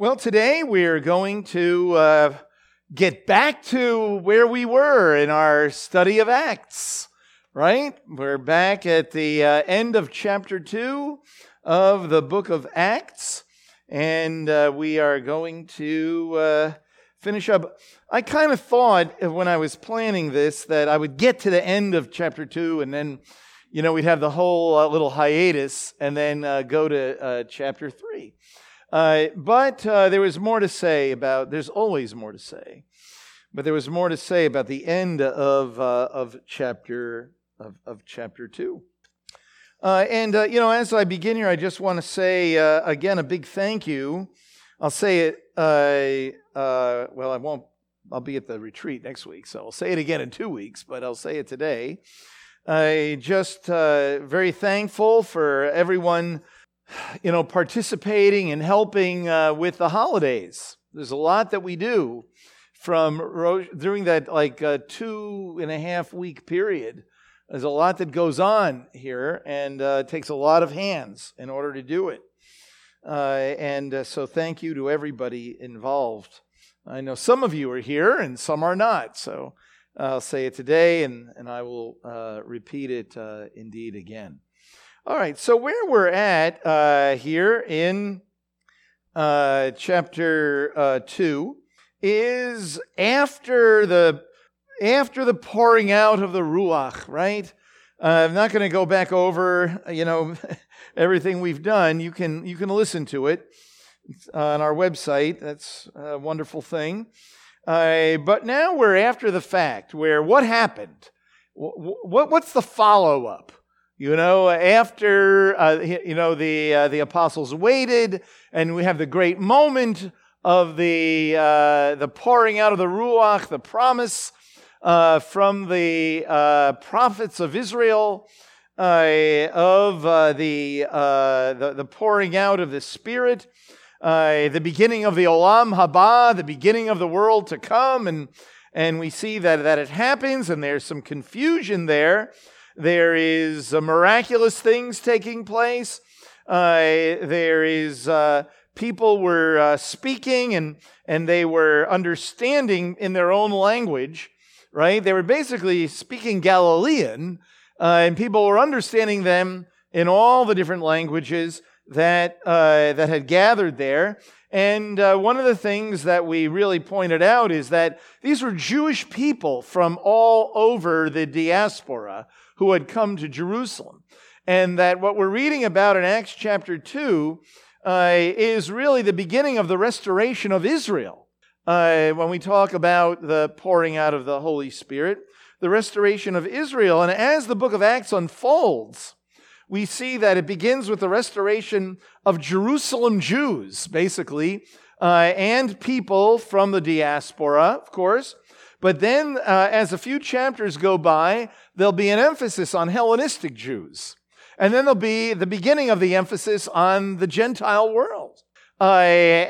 Well, today we're going to uh, get back to where we were in our study of Acts, right? We're back at the uh, end of chapter 2 of the book of Acts, and uh, we are going to uh, finish up. I kind of thought when I was planning this that I would get to the end of chapter 2 and then, you know, we'd have the whole uh, little hiatus and then uh, go to chapter 3. Uh, but uh, there was more to say about, there's always more to say, but there was more to say about the end of, uh, of, chapter, of, of chapter 2. Uh, and, uh, you know, as I begin here, I just want to say uh, again a big thank you. I'll say it, well, I won't, I'll be at the retreat next week, so I'll say it again in two weeks, but I'll say it today. I just very thankful for everyone you know, participating and helping uh, with the holidays. There's a lot that we do from during that like uh, two and a half week period. There's a lot that goes on here, and uh, takes a lot of hands in order to do it. Uh, and uh, so, thank you to everybody involved. I know some of you are here and some are not. So, I'll say it today, and, and I will uh, repeat it indeed again. All right, so where we're at uh, here in uh, chapter uh, two is after the after the pouring out of the ruach, right? Uh, I'm not going to go back over, you know, everything we've done. You can you can listen to it on our website. That's a wonderful thing. Uh, but now we're after the fact, where what happened? What, what's the follow up? You know, after uh, you know the uh, the apostles waited, and we have the great moment of the uh, the pouring out of the ruach, the promise uh, from the uh, prophets of Israel uh, of the, the, the pouring out of the Spirit, the beginning of the olam haba, the beginning of the world to come, and and we see that that it happens, and there's some confusion there. There is uh, miraculous things taking place. Uh, there is uh, people were uh, speaking and and they were understanding in their own language, right? They were basically speaking Galilean, and people were understanding them in all the different languages that uh, that had gathered there. And uh, one of the things that we really pointed out is that these were Jewish people from all over the diaspora who had come to Jerusalem. And that what we're reading about in Acts chapter 2 uh, is really the beginning of the restoration of Israel. Uh, when we talk about the pouring out of the Holy Spirit, the restoration of Israel. And as the book of Acts unfolds, we see that it begins with the restoration of Jerusalem Jews, basically, uh, and people from the diaspora, of course. But then, uh, as a few chapters go by, there'll be an emphasis on Hellenistic Jews. And then there'll be the beginning of the emphasis on the Gentile world. Uh,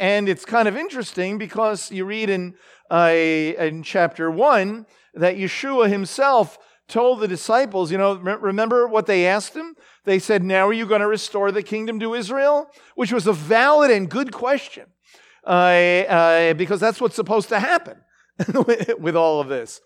and it's kind of interesting because you read in, uh, in chapter 1 that Yeshua himself told the disciples, you know, remember what they asked him? They said, Now are you going to restore the kingdom to Israel? Which was a valid and good question uh, uh, because that's what's supposed to happen. with all of this.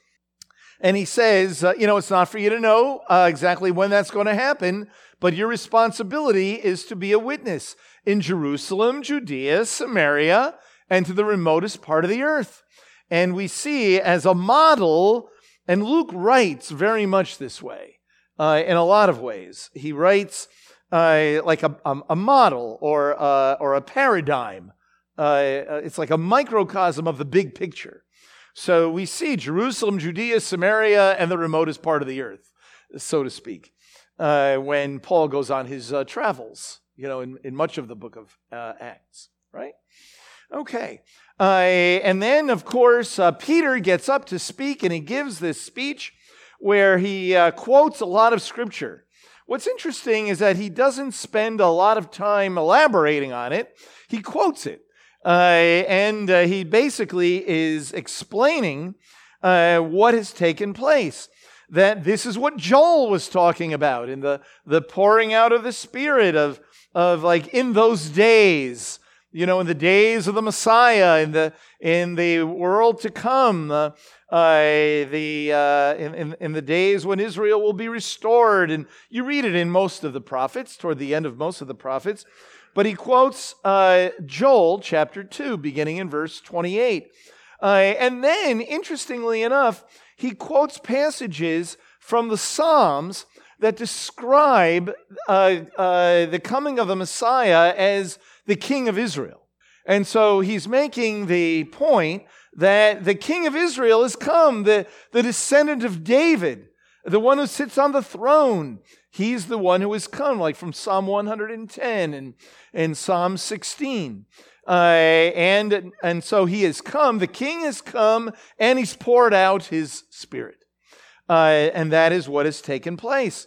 And he says, uh, you know, it's not for you to know uh, exactly when that's going to happen, but your responsibility is to be a witness in Jerusalem, Judea, Samaria, and to the remotest part of the earth. And we see as a model, and Luke writes very much this way uh, in a lot of ways. He writes uh, like a, a, model or, uh, or a paradigm. Uh, it's like a microcosm of the big picture. So we see Jerusalem, Judea, Samaria, and the remotest part of the earth, so to speak, uh, when Paul goes on his uh, travels, you know, in, in much of the book of uh, Acts, right? Okay. Uh, and then, of course, uh, Peter gets up to speak and he gives this speech where he uh, quotes a lot of scripture. What's interesting is that he doesn't spend a lot of time elaborating on it, he quotes it. Uh, and uh, he basically is explaining uh, what has taken place. That this is what Joel was talking about in the, the pouring out of the Spirit of, of like in those days, you know, in the days of the Messiah, in the in the world to come, uh, uh, the uh, in, in, in the days when Israel will be restored, and you read it in most of the prophets, toward the end of most of the prophets. But he quotes uh, Joel chapter two, beginning in verse twenty-eight, uh, and then, interestingly enough, he quotes passages from the Psalms that describe uh, uh, the coming of the Messiah as the King of Israel. And so he's making the point that the King of Israel has come, the, the descendant of David, the one who sits on the throne. He's the one who has come, like from Psalm 110 and, and Psalm 16. Uh, and, and so he has come, the king has come, and he's poured out his spirit. Uh, and that is what has taken place.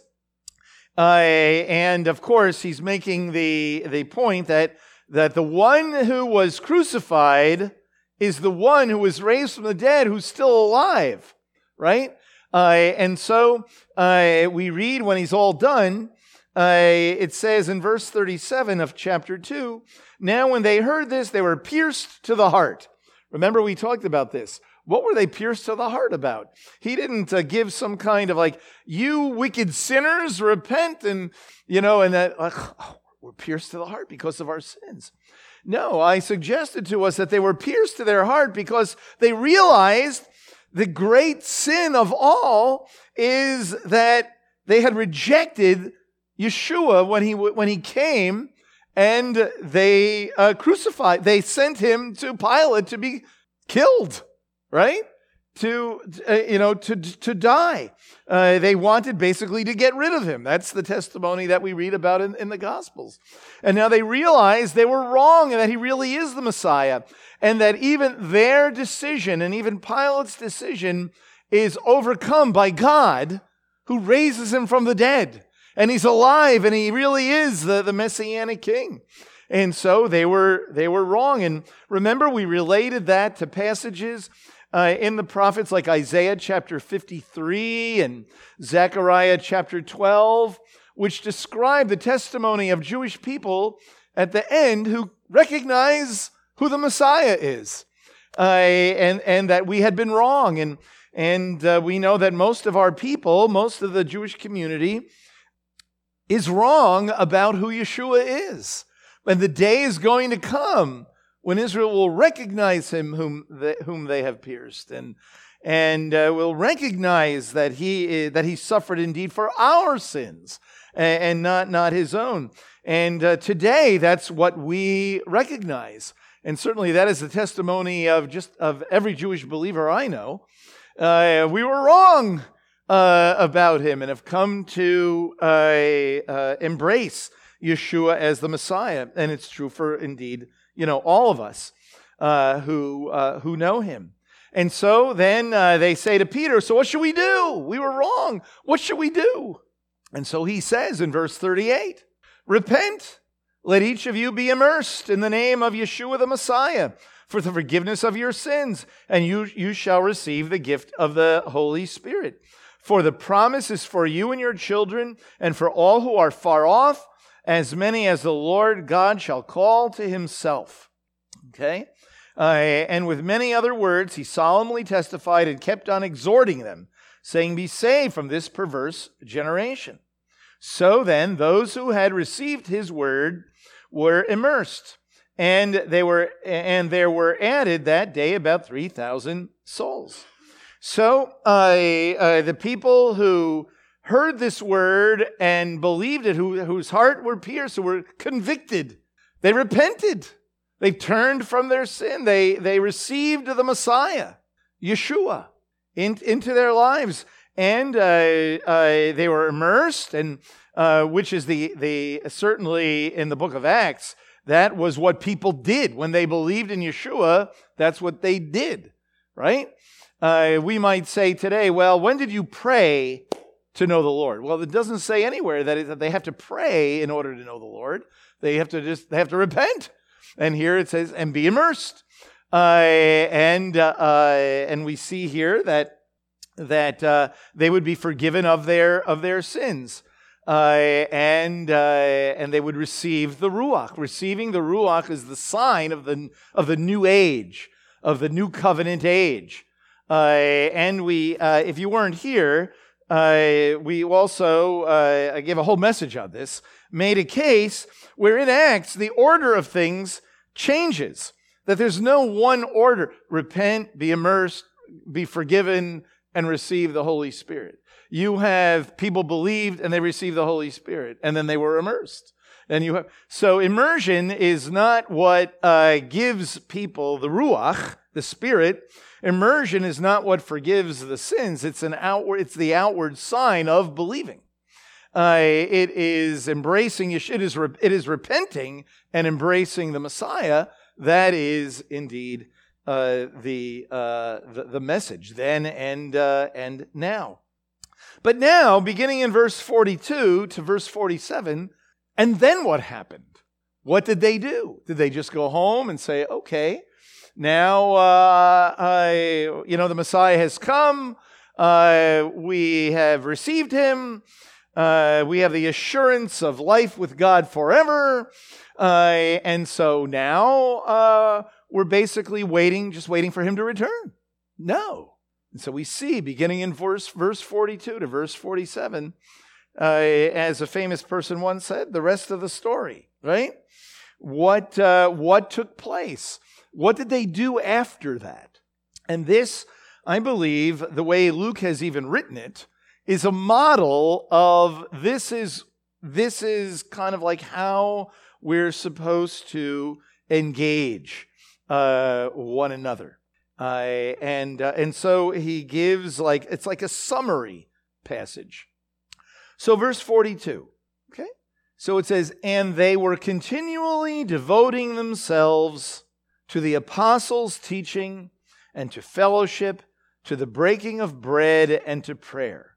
Uh, and of course, he's making the, the point that, that the one who was crucified is the one who was raised from the dead who's still alive, right? Uh, and so uh, we read when he's all done, uh, it says in verse 37 of chapter 2 Now, when they heard this, they were pierced to the heart. Remember, we talked about this. What were they pierced to the heart about? He didn't uh, give some kind of like, you wicked sinners, repent, and, you know, and that, like, oh, we're pierced to the heart because of our sins. No, I suggested to us that they were pierced to their heart because they realized the great sin of all is that they had rejected Yeshua when he, when he came and they uh, crucified, they sent him to Pilate to be killed right? To, uh, you know, to, to die. Uh, they wanted basically to get rid of him. That's the testimony that we read about in, in the Gospels. And now they realize they were wrong and that he really is the Messiah. And that even their decision and even Pilate's decision is overcome by God who raises him from the dead. And he's alive and he really is the, the messianic king. And so they were, they were wrong. And remember, we related that to passages uh, in the prophets like Isaiah chapter 53 and Zechariah chapter 12, which describe the testimony of Jewish people at the end who recognize who the Messiah is. Uh, and, and that we had been wrong. And, and uh, we know that most of our people, most of the Jewish community, is wrong about who Yeshua is. And the day is going to come when Israel will recognize him whom they, whom they have pierced and, and uh, will recognize that he, that he suffered indeed for our sins and, and not, not his own. And uh, today, that's what we recognize. And certainly that is the testimony of just of every Jewish believer I know. Uh, we were wrong uh, about him and have come to uh, uh, embrace Yeshua as the Messiah. And it's true for indeed you know, all of us uh, who, uh, who know him. And so then uh, they say to Peter, So what should we do? We were wrong. What should we do? And so he says in verse 38 Repent, let each of you be immersed in the name of Yeshua the Messiah for the forgiveness of your sins, and you, you shall receive the gift of the Holy Spirit. For the promise is for you and your children, and for all who are far off as many as the Lord God shall call to himself. Okay? Uh, and with many other words, he solemnly testified and kept on exhorting them, saying, Be saved from this perverse generation. So then, those who had received his word were immersed, and they were and there were added that day about three thousand souls. So uh, uh, the people who heard this word and believed it, who, whose heart were pierced, who were convicted. They repented. They turned from their sin. They, they received the Messiah, Yeshua, in, into their lives. And uh, uh, they were immersed, and uh, which is the, the certainly in the book of Acts, that was what people did when they believed in Yeshua. That's what they did, right? Uh, we might say today, well, when did you pray to know the Lord? Well, it doesn't say anywhere that, it, that they have to pray in order to know the Lord. They have to just they have to repent. And here it says, and be immersed. Uh, and uh, uh, and we see here that that uh, they would be forgiven of their of their sins. uh, and, and they would receive the Ruach. Receiving the Ruach is the sign of the, of the new age, of the new covenant age. And we, if you weren't here, uh, we also, uh, I gave a whole message on this, made a case where in Acts, the order of things changes. That there's no one order repent, be immersed, be forgiven, and receive the Holy Spirit. You have people believed and they received the Holy Spirit, and then they were immersed. And you have so immersion is not what uh, gives people the ruach, the Spirit. Immersion is not what forgives the sins. It's an outward. It's the outward sign of believing. Uh, it is embracing. It is. It is repenting and embracing the Messiah. That is indeed uh, the, uh, the, the message then and uh, and now. But now, beginning in verse 42 to verse 47, and then what happened? What did they do? Did they just go home and say, okay, now, uh, I, you know, the Messiah has come. Uh, we have received him. Uh, we have the assurance of life with God forever. Uh, and so now uh, we're basically waiting, just waiting for him to return. No. And so we see, beginning in verse, verse 42 to verse 47, uh, as a famous person once said, the rest of the story, right? What, uh, what took place? What did they do after that? And this, I believe, the way Luke has even written it, is a model of this is this is kind of like how we're supposed to engage uh, one another. Uh, and uh, and so he gives like it's like a summary passage. So verse 42. Okay? So it says and they were continually devoting themselves to the apostles' teaching and to fellowship, to the breaking of bread and to prayer.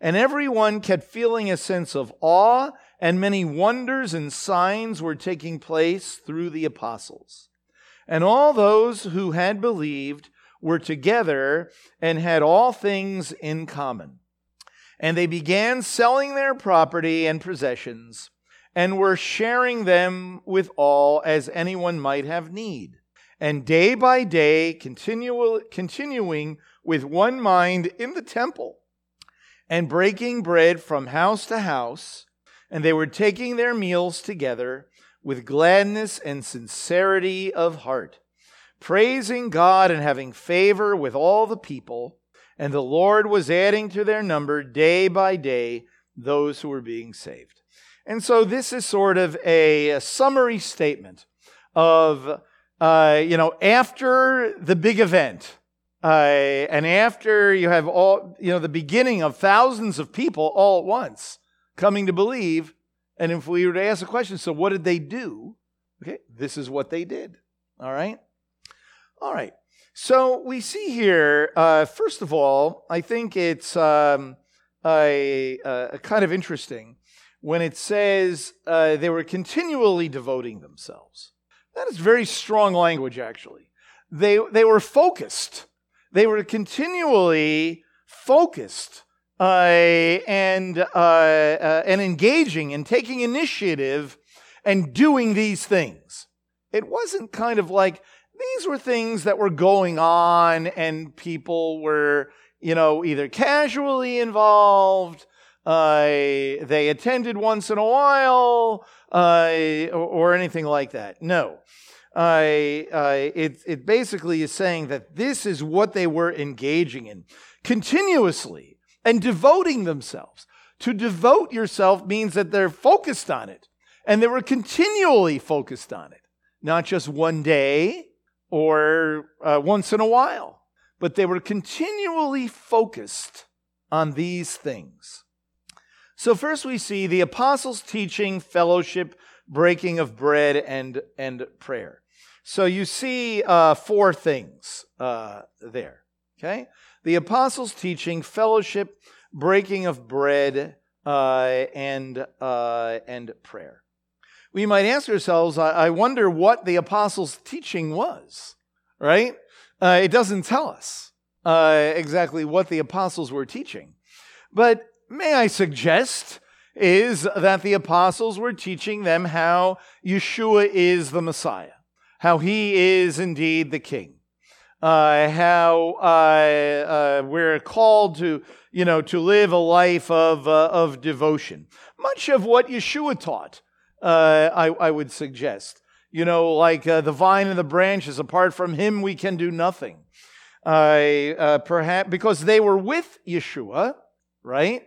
And everyone kept feeling a sense of awe, and many wonders and signs were taking place through the apostles. And all those who had believed were together and had all things in common. And they began selling their property and possessions and were sharing them with all as anyone might have need. And day by day, continual, continuing with one mind in the temple and breaking bread from house to house, and they were taking their meals together with gladness and sincerity of heart, praising God and having favor with all the people. And the Lord was adding to their number day by day those who were being saved. And so this is sort of a, a summary statement of, uh, you know, after the big event, uh, and after you have all, you know, the beginning of thousands of people all at once coming to believe, and if we were to ask a question, so what did they do? Okay, this is what they did. All right? All right. So we see here, uh, first of all, I think it's um, a, a, kind of interesting when it says uh, they were continually devoting themselves. That is very strong language, actually. They, they were focused they were continually focused uh, and, uh, uh, and engaging and taking initiative and doing these things. It wasn't kind of like these were things that were going on and people were, you know, either casually involved, uh, they attended once in a while, uh, or, or anything like that. No uh, it, it basically is saying that this is what they were engaging in continuously and devoting themselves. To devote yourself means that they're focused on it and they were continually focused on it, not just one day or uh, once in a while, but they were continually focused on these things. So, first we see the apostles' teaching, fellowship, breaking of bread, and, and prayer. So you see uh, four things uh, there. Okay? The apostles' teaching, fellowship, breaking of bread, uh, and, uh, and prayer. We might ask ourselves, I wonder what the apostles' teaching was, right? Uh, it doesn't tell us uh, exactly what the apostles were teaching. But may I suggest is that the apostles were teaching them how Yeshua is the Messiah, how he is indeed the king. Uh, how uh, uh, we're called to, you know, to live a life of, uh, of devotion. Much of what Yeshua taught, uh, I, I, would suggest. You know, like uh, the vine and the branches, apart from him, we can do nothing. perhaps because they were with Yeshua, right?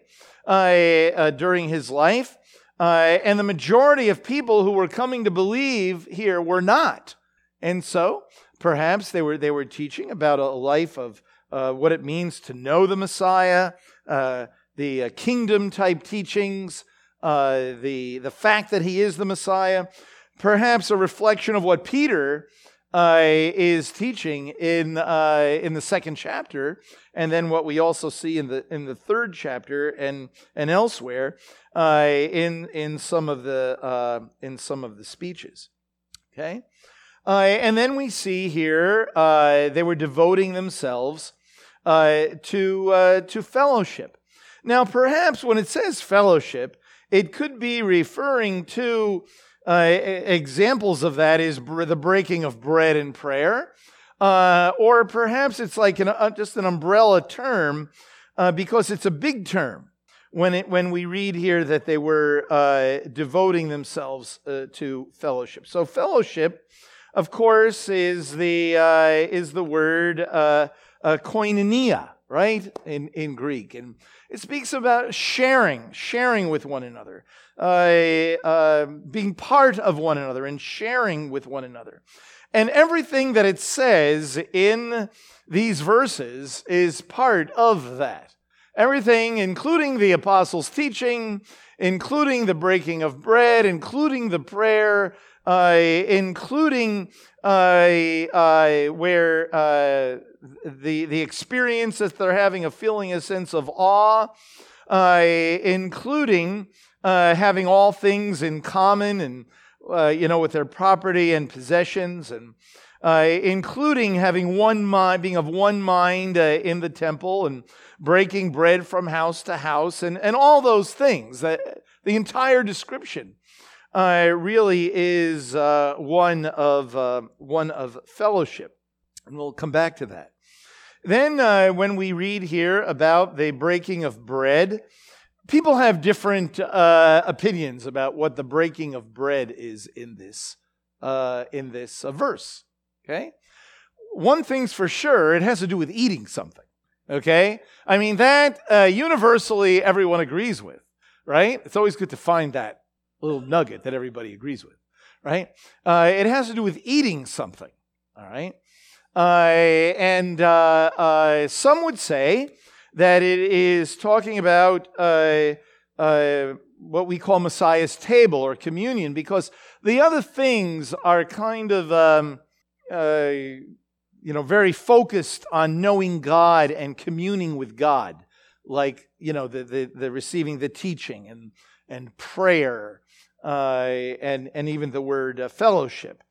during his life. and the majority of people who were coming to believe here were not. And so Perhaps they were, they were teaching about a life of uh, what it means to know the Messiah, uh, the uh, kingdom type teachings, uh, the, the fact that he is the Messiah. Perhaps a reflection of what Peter uh, is teaching in, uh, in the second chapter, and then what we also see in the, in the third chapter and, and elsewhere in, in, some of the, in some of the speeches. Okay? Uh, and then we see here uh, they were devoting themselves uh, to, uh, to fellowship. Now, perhaps when it says fellowship, it could be referring to uh, examples of that is the breaking of bread in prayer. Uh, or perhaps it's like an, just an umbrella term because it's a big term when, it, when we read here that they were devoting themselves to fellowship. So, fellowship of course, is the, uh, is the word uh, uh, koinonia, right, in, in Greek. And it speaks about sharing, sharing with one another, uh, uh, being part of one another, and sharing with one another. And everything that it says in these verses is part of that. Everything, including the apostles' teaching, including the breaking of bread, including the prayer, uh, including uh, uh, where uh, the, the experience that they're having of feeling a sense of awe, uh, including uh, having all things in common and, you know, with their property and possessions and uh, including having one mind, being of one mind uh, in the temple and breaking bread from house to house and, and all those things. That, the entire description uh, really is uh, one of uh, one of fellowship, and we'll come back to that. Then, uh, when we read here about the breaking of bread, people have different uh, opinions about what the breaking of bread is in this uh, in this verse. Okay, one thing's for sure: it has to do with eating something. Okay, I mean that universally everyone agrees with, right? It's always good to find that little nugget that everybody agrees with, right? Uh, it has to do with eating something, all right? Uh, and uh, uh some would say that it is talking about uh, uh, what we call Messiah's table or communion, because the other things are kind of, um, you know, very focused on knowing God and communing with God, like, you know, the, the, the receiving the teaching and, and prayer and, and even the word uh, fellowship.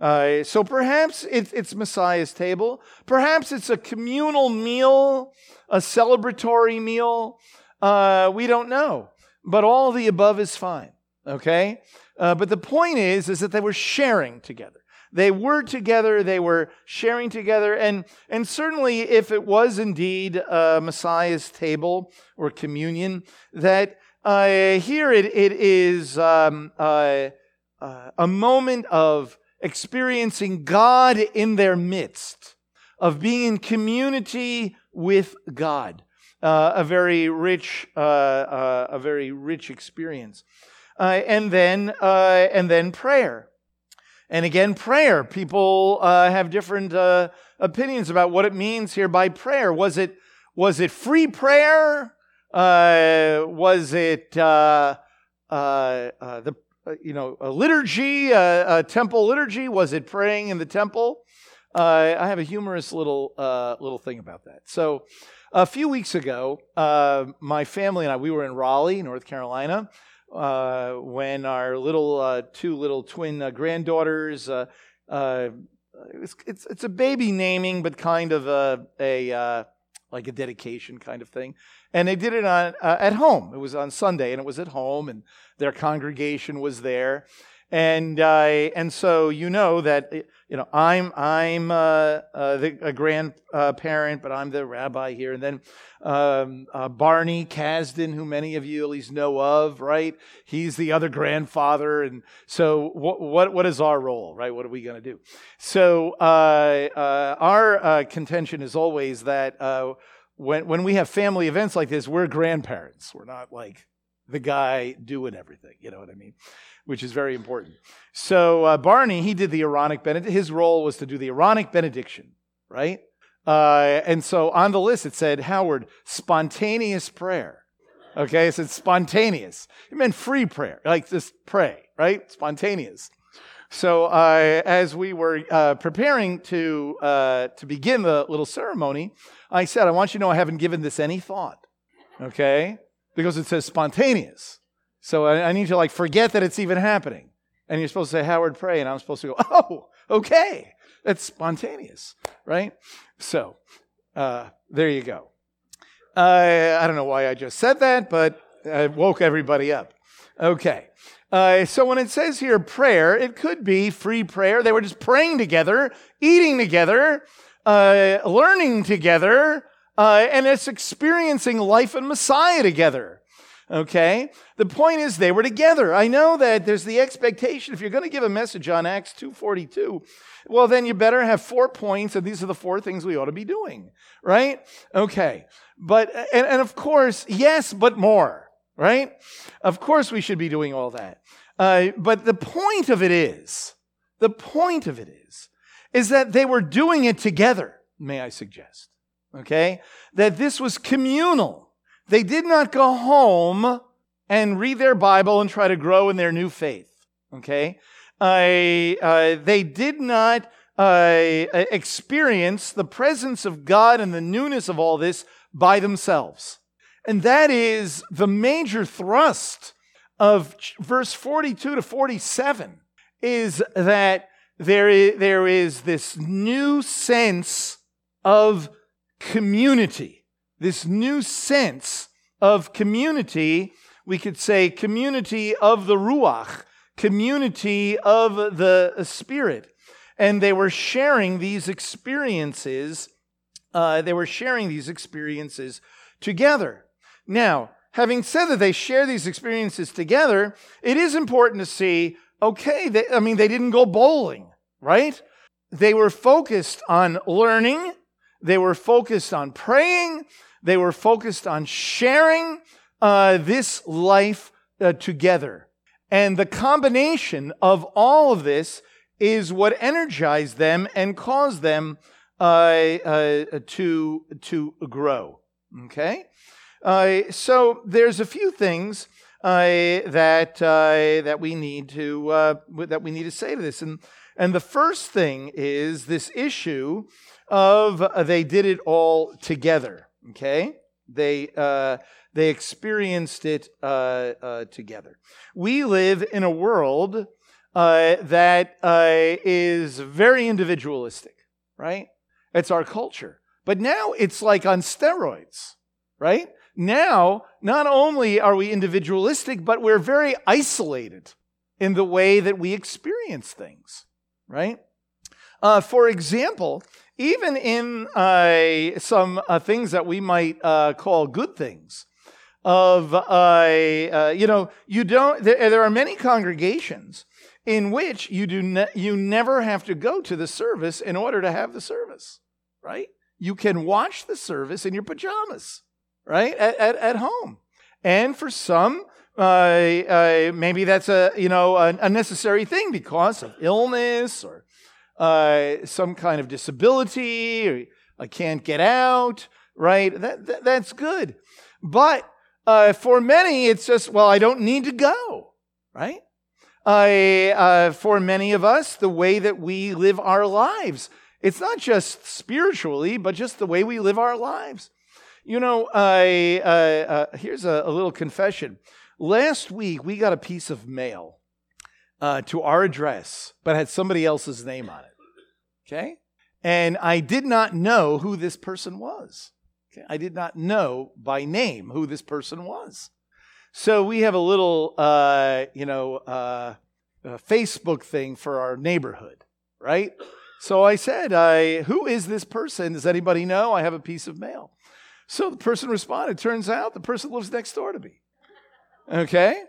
Uh, so perhaps it, it's Messiah's table. Perhaps it's a communal meal, a celebratory meal. Uh, we don't know. But all the above is fine. Okay? Uh, but the point is, is that they were sharing together. They were together, they were sharing together, and, and certainly if it was indeed uh, Messiah's table or communion, that uh, here it, it is um, uh, uh, a moment of experiencing God in their midst, of being in community with God. Uh, a very rich, uh, uh, a very rich experience, and then and then prayer, and again prayer. People have different opinions about what it means here by prayer. Was it was it free prayer? Uh, was it uh, uh, uh the uh, you know a liturgy, a temple liturgy? Was it praying in the temple? I have a humorous little little thing about that. So a few weeks ago, my family and I we were in Raleigh, North Carolina. when our little two little twin granddaughters it's, it's, it's a baby naming, but kind of a, a like a dedication kind of thing. And they did it on uh, at home. It was on Sunday, and it was at home, and their congregation was there. And uh, and so you know that you know I'm I'm uh, uh, the, a grandparent, but I'm the rabbi here. And then um, uh, Barney Kasdan, who many of you at least know of, right? He's the other grandfather. And so what what, what is our role, right? What are we going to do? So uh, our contention is always that when when we have family events like this, we're grandparents. We're not like the guy doing everything. You know what I mean? Which is very important. So uh, Barney, he did the Aaronic benediction. His role was to do the Aaronic benediction, right? Uh, and so on the list it said Howard spontaneous prayer. Okay, it said spontaneous. It meant free prayer, like just pray, right? Spontaneous. So uh, as we were uh, preparing to uh, to begin the little ceremony, I said, I want you to know I haven't given this any thought. Okay, because it says spontaneous. So I, I need to like forget that it's even happening. And you're supposed to say, Howard, pray. And I'm supposed to go, oh, okay. That's spontaneous, right? So uh, there you go. I don't know why I just said that, but I woke everybody up. Okay. Uh, so when it says here prayer, it could be free prayer. They were just praying together, eating together, uh, learning together, uh, and it's experiencing life and Messiah together. Okay? The point is they were together. I know that there's the expectation if you're going to give a message on Acts 2:42, well then you better have four points and these are the four things we ought to be doing, right? Okay. But and, and of course, yes, but more, right? Of course we should be doing all that. Uh, but the point of it is, the point of it is, is that they were doing it together, may I suggest okay? That this was communal. They did not go home and read their Bible and try to grow in their new faith, okay? Uh, uh, they did not uh, experience the presence of God and the newness of all this by themselves. And that is the major thrust of verse 42 to 47 is that there is, there is this new sense of community, this new sense of community. We could say community of the Ruach, community of the Spirit. And they were sharing these experiences. Uh, they were sharing these experiences together. Now, having said that they share these experiences together, it is important to see okay, they, I mean, they didn't go bowling, right? They were focused on learning they were focused on praying. They were focused on sharing uh, this life uh, together. And the combination of all of this is what energized them and caused them uh, uh to, to grow. Okay? Uh, so there's a few things uh, that, that, we need to, that we need to say to this. And, and the first thing is this issue of uh, they did it all together. Okay, they uh, they experienced it uh, uh together. We live in a world uh, that uh, is very individualistic, right? It's our culture, but now it's like on steroids, right? Now, not only are we individualistic, but we're very isolated in the way that we experience things, right? for example, even in uh, some uh, things that we might uh, call good things of uh, uh, you know you don't there, there, are many congregations in which you do ne- you never have to go to the service in order to have the service right you can watch the service in your pajamas right at, at, at home and for some uh, maybe that's a you know a, a necessary thing because of illness or uh, some kind of disability, or I can't get out, right? That, that that's good. But uh, for many, it's just, well, I don't need to go, right? uh, for many of us, the way that we live our lives, it's not just spiritually, but just the way we live our lives. You know, I, uh, uh, here's a, a, little confession. Last week, we got a piece of mail uh, to our address, but had somebody else's name on it. Okay? And I did not know who this person was. Okay? I did not know by name who this person was. So we have a little, uh, you know, uh, Facebook thing for our neighborhood, right? So I said, I, Who is this person? Does anybody know? I have a piece of mail. So the person responded. Turns out the person lives next door to me. Okay?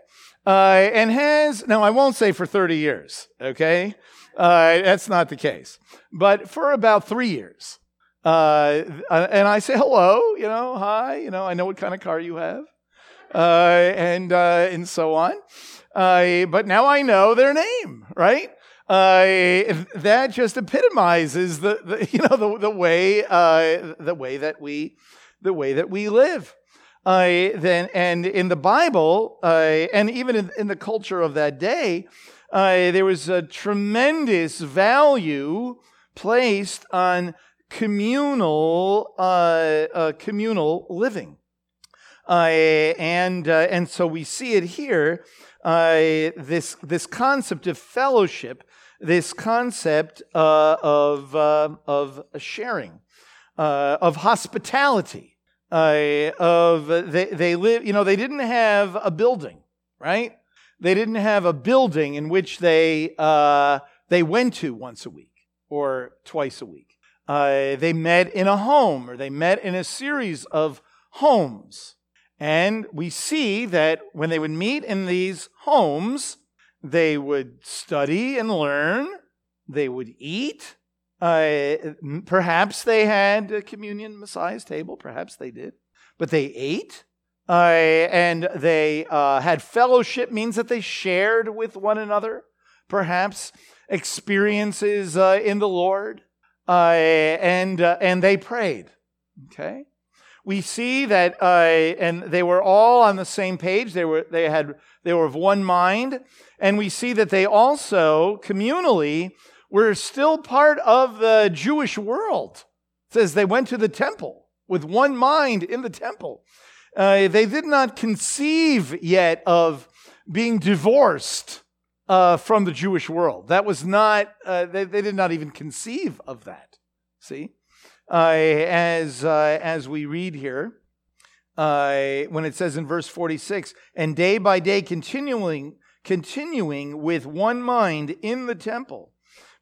Uh, and has, now I won't say for 30 years, okay? Uh, that's not the case. But for about three years. Uh, and I say hello, you know, hi, you know, I know what kind of car you have, uh, and uh, and so on. Uh, but now I know their name, right? Uh, that just epitomizes the, the you know the, the way uh, the way that we the way that we live. Uh, then and in the Bible uh, and even in, in, the culture of that day, uh, there was a tremendous value placed on communal uh, communal living, and and so we see it here. this this concept of fellowship this concept uh, of, uh, of sharing, uh, of hospitality, uh, of they, they live, you know, they didn't have a building, right? They didn't have a building in which they, uh, they went to once a week or twice a week. Uh, they met in a home or they met in a series of homes. And we see that when they would meet in these homes, they would study and learn. They would eat. Uh, perhaps they had a communion Messiah's table. Perhaps they did. But they ate. Uh, and they uh, had fellowship, means that they shared with one another. Perhaps experiences uh, in the Lord. Uh, and, uh, and they prayed. Okay? we see that, and they were all on the same page. They were, they had, they were of one mind. And we see that they also communally were still part of the Jewish world. It says they went to the temple with one mind in the temple. Uh, they did not conceive yet of being divorced uh, from the Jewish world. That was not, uh, they, they did not even conceive of that. See? uh, as, uh, as we read here, uh, when it says in verse 46, and day by day continuing, continuing with one mind in the temple,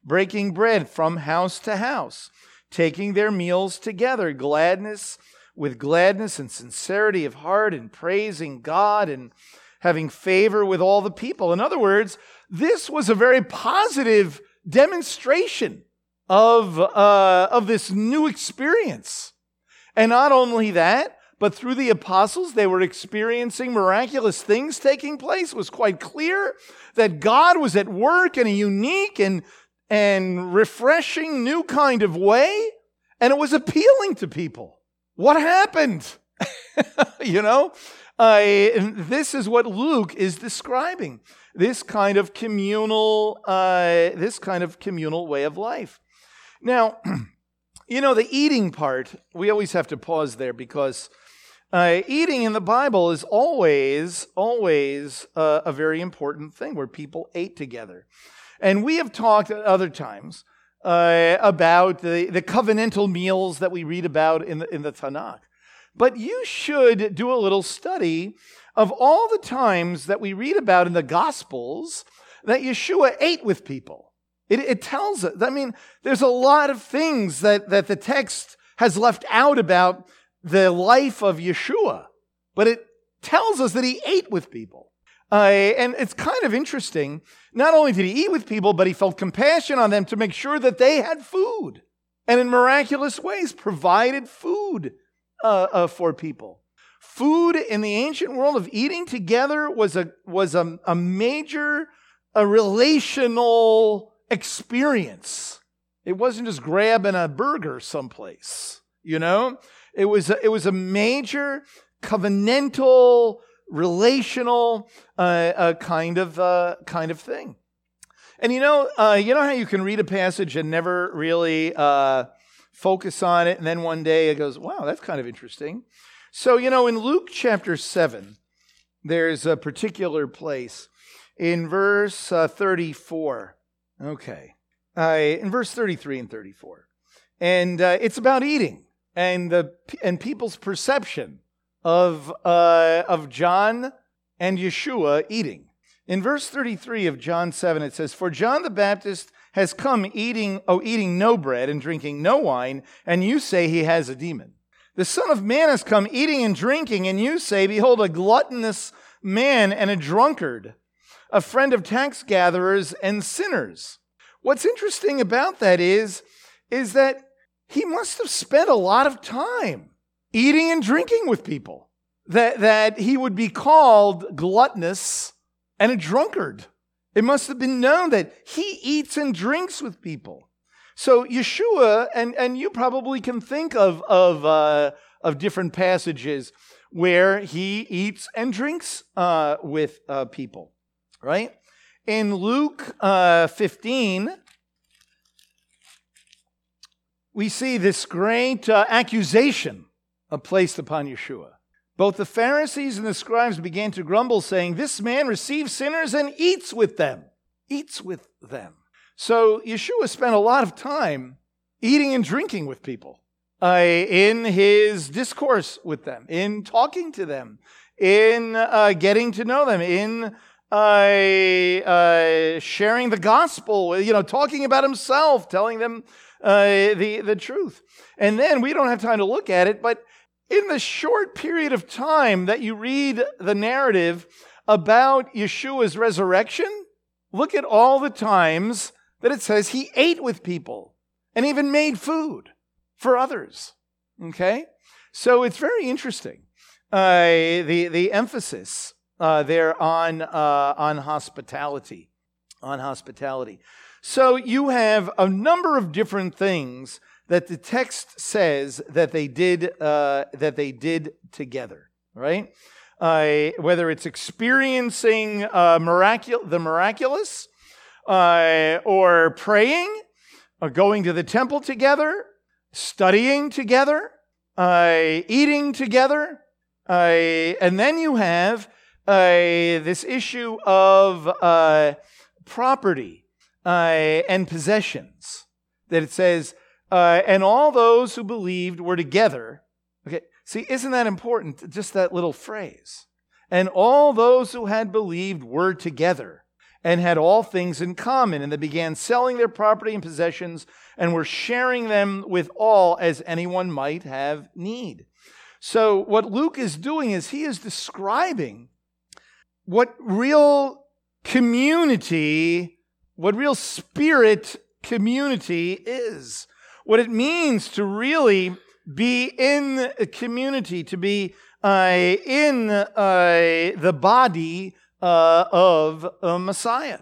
breaking bread from house to house, taking their meals together, gladness with gladness and sincerity of heart, and praising God and having favor with all the people. In other words, this was a very positive demonstration of, uh, of this new experience. And not only that, but through the apostles, they were experiencing miraculous things taking place. It was quite clear that God was at work in a unique and, and refreshing new kind of way, and it was appealing to people. What happened? you know? Uh, this is what Luke is describing. This kind of communal, uh, this kind of communal way of life. Now, you know, the eating part, we always have to pause there because uh, eating in the Bible is always, always uh, a very important thing where people ate together. And we have talked at other times uh, about the, the covenantal meals that we read about in the, in the Tanakh. But you should do a little study of all the times that we read about in the Gospels that Yeshua ate with people. It, it tells us. I mean, there's a lot of things that, that the text has left out about the life of Yeshua, but it tells us that he ate with people. Uh, and it's kind of interesting. Not only did he eat with people, but he felt compassion on them to make sure that they had food. And in miraculous ways, provided food uh, uh, for people. Food in the ancient world of eating together was a, was a, a major a relational experience. It wasn't just grabbing a burger someplace, you know? It was a, it was a major covenantal, relational uh, uh, kind of uh, kind of thing. And you know, uh, you know how you can read a passage and never really uh, focus on it, and then one day it goes, "Wow, that's kind of interesting." So you know, in Luke chapter seven, there's a particular place in verse uh, thirty-four Okay. In verse 33 and 34. And it's about eating. and the and people's perception of uh, of John and Yeshua eating. In verse 33 of John 7, it says, For John the Baptist has come eating, oh, eating no bread and drinking no wine, and you say he has a demon. The Son of Man has come eating and drinking, and you say, Behold, a gluttonous man and a drunkard, a friend of tax gatherers and sinners. What's interesting about that is, is that he must have spent a lot of time eating and drinking with people. That, that he would be called gluttonous and a drunkard. It must have been known that he eats and drinks with people. So Yeshua, and, and you probably can think of, of, uh, of different passages where he eats and drinks uh, with uh, people, right? In Luke uh, 15, we see this great uh, accusation placed upon Yeshua. Both the Pharisees and the scribes began to grumble, saying, This man receives sinners and eats with them. Eats with them. So Yeshua spent a lot of time eating and drinking with people, uh, in his discourse with them, in talking to them, in uh, getting to know them, in uh, uh sharing the gospel, you know, talking about himself, telling them uh, the, the truth. And then we don't have time to look at it, but in the short period of time that you read the narrative about Yeshua's resurrection, look at all the times that it says he ate with people and even made food for others. Okay? So it's very interesting. Uh, the, the emphasis uh, there on, uh, on hospitality. On hospitality. So you have a number of different things that the text says that they did uh, that they did together, right? Uh, whether it's experiencing uh, miracul- the miraculous, uh, or praying, or going to the temple together, studying together, uh, eating together, uh, and then you have this issue of property and possessions that it says uh, and all those who believed were together. Okay, see, isn't that important? Just that little phrase. And all those who had believed were together and had all things in common. And they began selling their property and possessions and were sharing them with all as anyone might have need. So, what Luke is doing is he is describing what real community, what real spirit community is what it means to really be in a community, to be uh, in uh, the body uh, of a Messiah.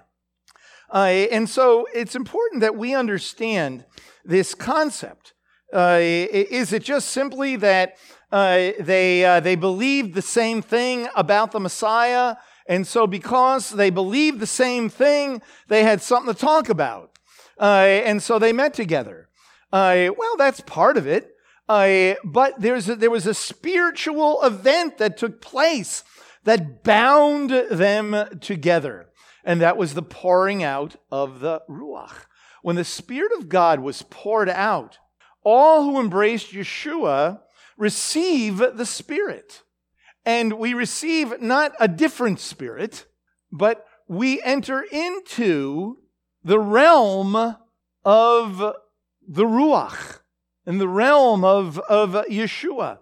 Uh, and so it's important that we understand this concept. Uh, is it just simply that uh, they, they believed the same thing about the Messiah? And so, because they believed the same thing, they had something to talk about. and so they met together. Uh, well, that's part of it. Uh, but there's a, there was a spiritual event that took place that bound them together. And that was the pouring out of the Ruach. When the Spirit of God was poured out, all who embraced Yeshua receive the Spirit. And we receive not a different Spirit, but we enter into the realm of the Ruach, in the realm of, of Yeshua.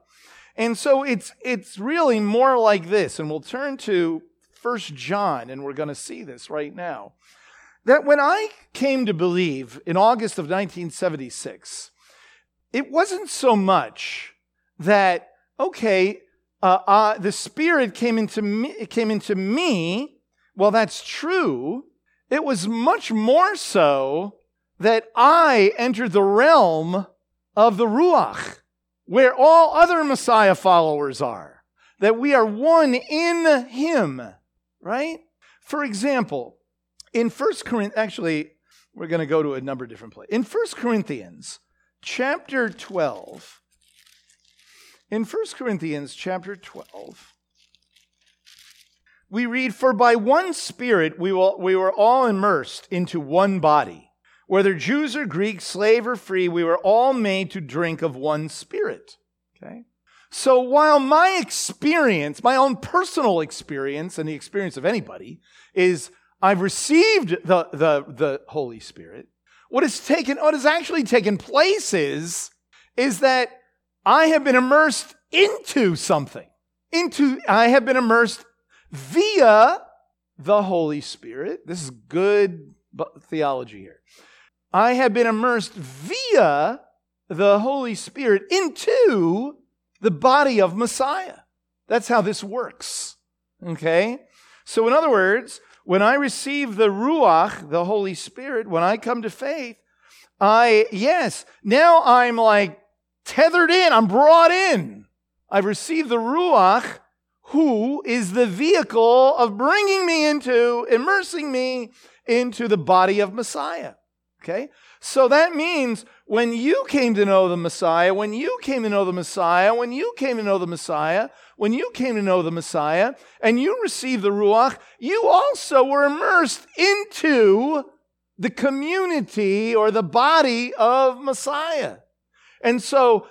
And so it's, it's really more like this, and we'll turn to First John, and we're going to see this right now. That when I came to believe in August of 1976, it wasn't so much that, okay, uh, uh, the Spirit came into me, came into me. Well, that's true. It was much more so that I entered the realm of the Ruach, where all other Messiah followers are, that we are one in Him, right? For example, in First Corinthians, actually, we're going to go to a number of different places. In First Corinthians, chapter 12, in First Corinthians, chapter 12, we read, For by one Spirit we, will, we were all immersed into one body Whether Jews or Greeks, slave or free, we were all made to drink of one spirit. Okay? So while my experience, my own personal experience, and the experience of anybody, is I've received the, the, the Holy Spirit, what has taken, what has actually taken place is, is that I have been immersed into something. Into, I have been immersed via the Holy Spirit. This is good theology here. I have been immersed via the Holy Spirit into the body of Messiah. That's how this works. Okay? So, in other words, when I receive the Ruach, the Holy Spirit, when I come to faith, I, yes, now I'm like tethered in, I'm brought in. I've received the Ruach, who is the vehicle of bringing me into, immersing me into the body of Messiah. Okay? So that means when you came to know the Messiah, when you came to know the Messiah, when you came to know the Messiah, when you came to know the Messiah, and you received the Ruach, you also were immersed into the community or the body of Messiah. And so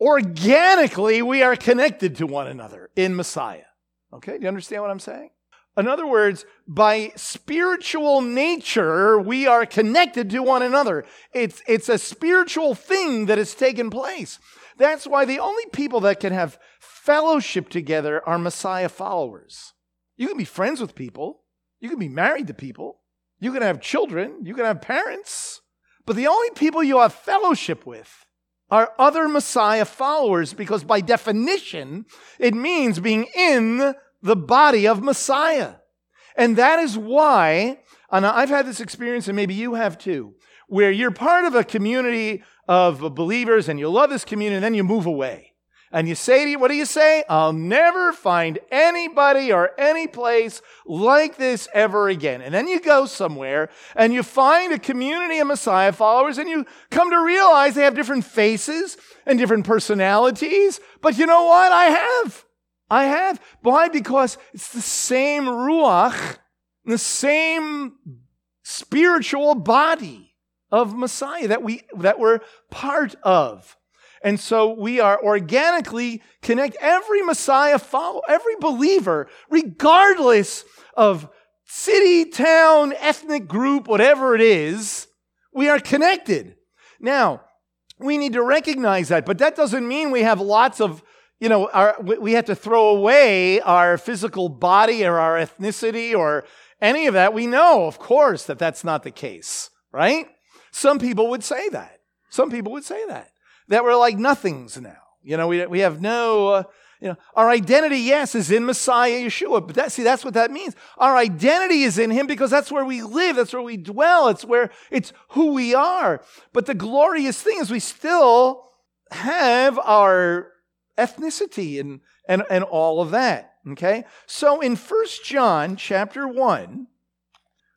organically, we are connected to one another in Messiah. Okay? Do you understand what I'm saying? In other words, by spiritual nature, we are connected to one another. It's, it's a spiritual thing that has taken place. That's why the only people that can have fellowship together are Messiah followers. You can be friends with people, you can be married to people, you can have children, you can have parents, but the only people you have fellowship with are other Messiah followers because by definition, it means being in the body of Messiah. And that is why, and I've had this experience, and maybe you have too, where you're part of a community of believers and you love this community, and then you move away. And you say to you, what do you say? I'll never find anybody or any place like this ever again. And then you go somewhere and you find a community of Messiah followers and you come to realize they have different faces and different personalities. But you know what? I have. I have. Why? Because it's the same Ruach, the same spiritual body of Messiah that, we, that we're part of. And so we are organically connect every Messiah follow, every believer, regardless of city, town, ethnic group, whatever it is, we are connected. Now, we need to recognize that, but that doesn't mean we have lots of you know, our, we have to throw away our physical body or our ethnicity or any of that. We know, of course, that that's not the case, right? Some people would say that. Some people would say that. That we're like nothings now. You know, we, we have no, uh, you know, our identity, yes, is in Messiah Yeshua. But that, see, that's what that means. Our identity is in Him because that's where we live. That's where we dwell. It's where, it's who we are. But the glorious thing is we still have our ethnicity and, and, and all of that. Okay? So in First John chapter 1,